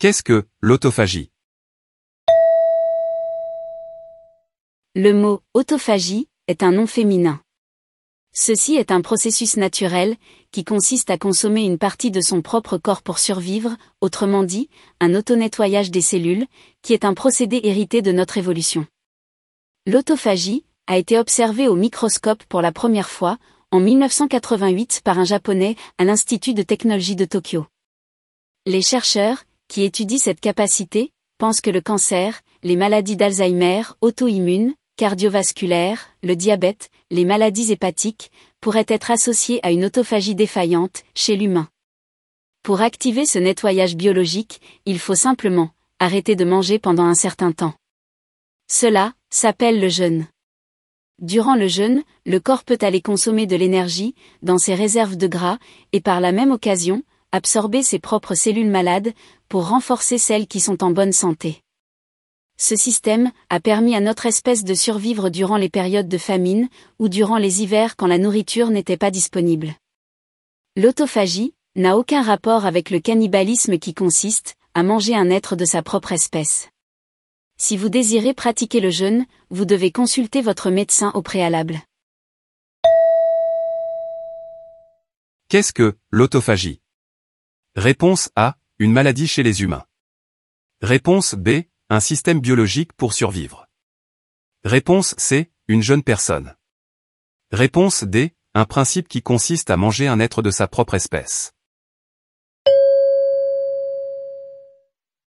Qu'est-ce que l'autophagie? Le mot autophagie est un nom féminin. Ceci est un processus naturel qui consiste à consommer une partie de son propre corps pour survivre, autrement dit, un auto-nettoyage des cellules, qui est un procédé hérité de notre évolution. L'autophagie a été observée au microscope pour la première fois, en 1988 par un japonais à l'Institut de technologie de Tokyo. Les chercheurs, qui étudient cette capacité, pensent que le cancer, les maladies d'Alzheimer, auto-immunes, cardiovasculaires, le diabète, les maladies hépatiques, pourraient être associés à une autophagie défaillante chez l'humain. Pour activer ce nettoyage biologique, il faut simplement arrêter de manger pendant un certain temps. Cela s'appelle le jeûne. Durant le jeûne, le corps peut aller consommer de l'énergie dans ses réserves de gras et par la même occasion, absorber ses propres cellules malades pour renforcer celles qui sont en bonne santé. Ce système a permis à notre espèce de survivre durant les périodes de famine ou durant les hivers quand la nourriture n'était pas disponible. L'autophagie n'a aucun rapport avec le cannibalisme qui consiste à manger un être de sa propre espèce. Si vous désirez pratiquer le jeûne, vous devez consulter votre médecin au préalable. Qu'est-ce que l'autophagie? Réponse A. Une maladie chez les humains. Réponse B. Un système biologique pour survivre. Réponse C. Une jeune personne. Réponse D. Un principe qui consiste à manger un être de sa propre espèce.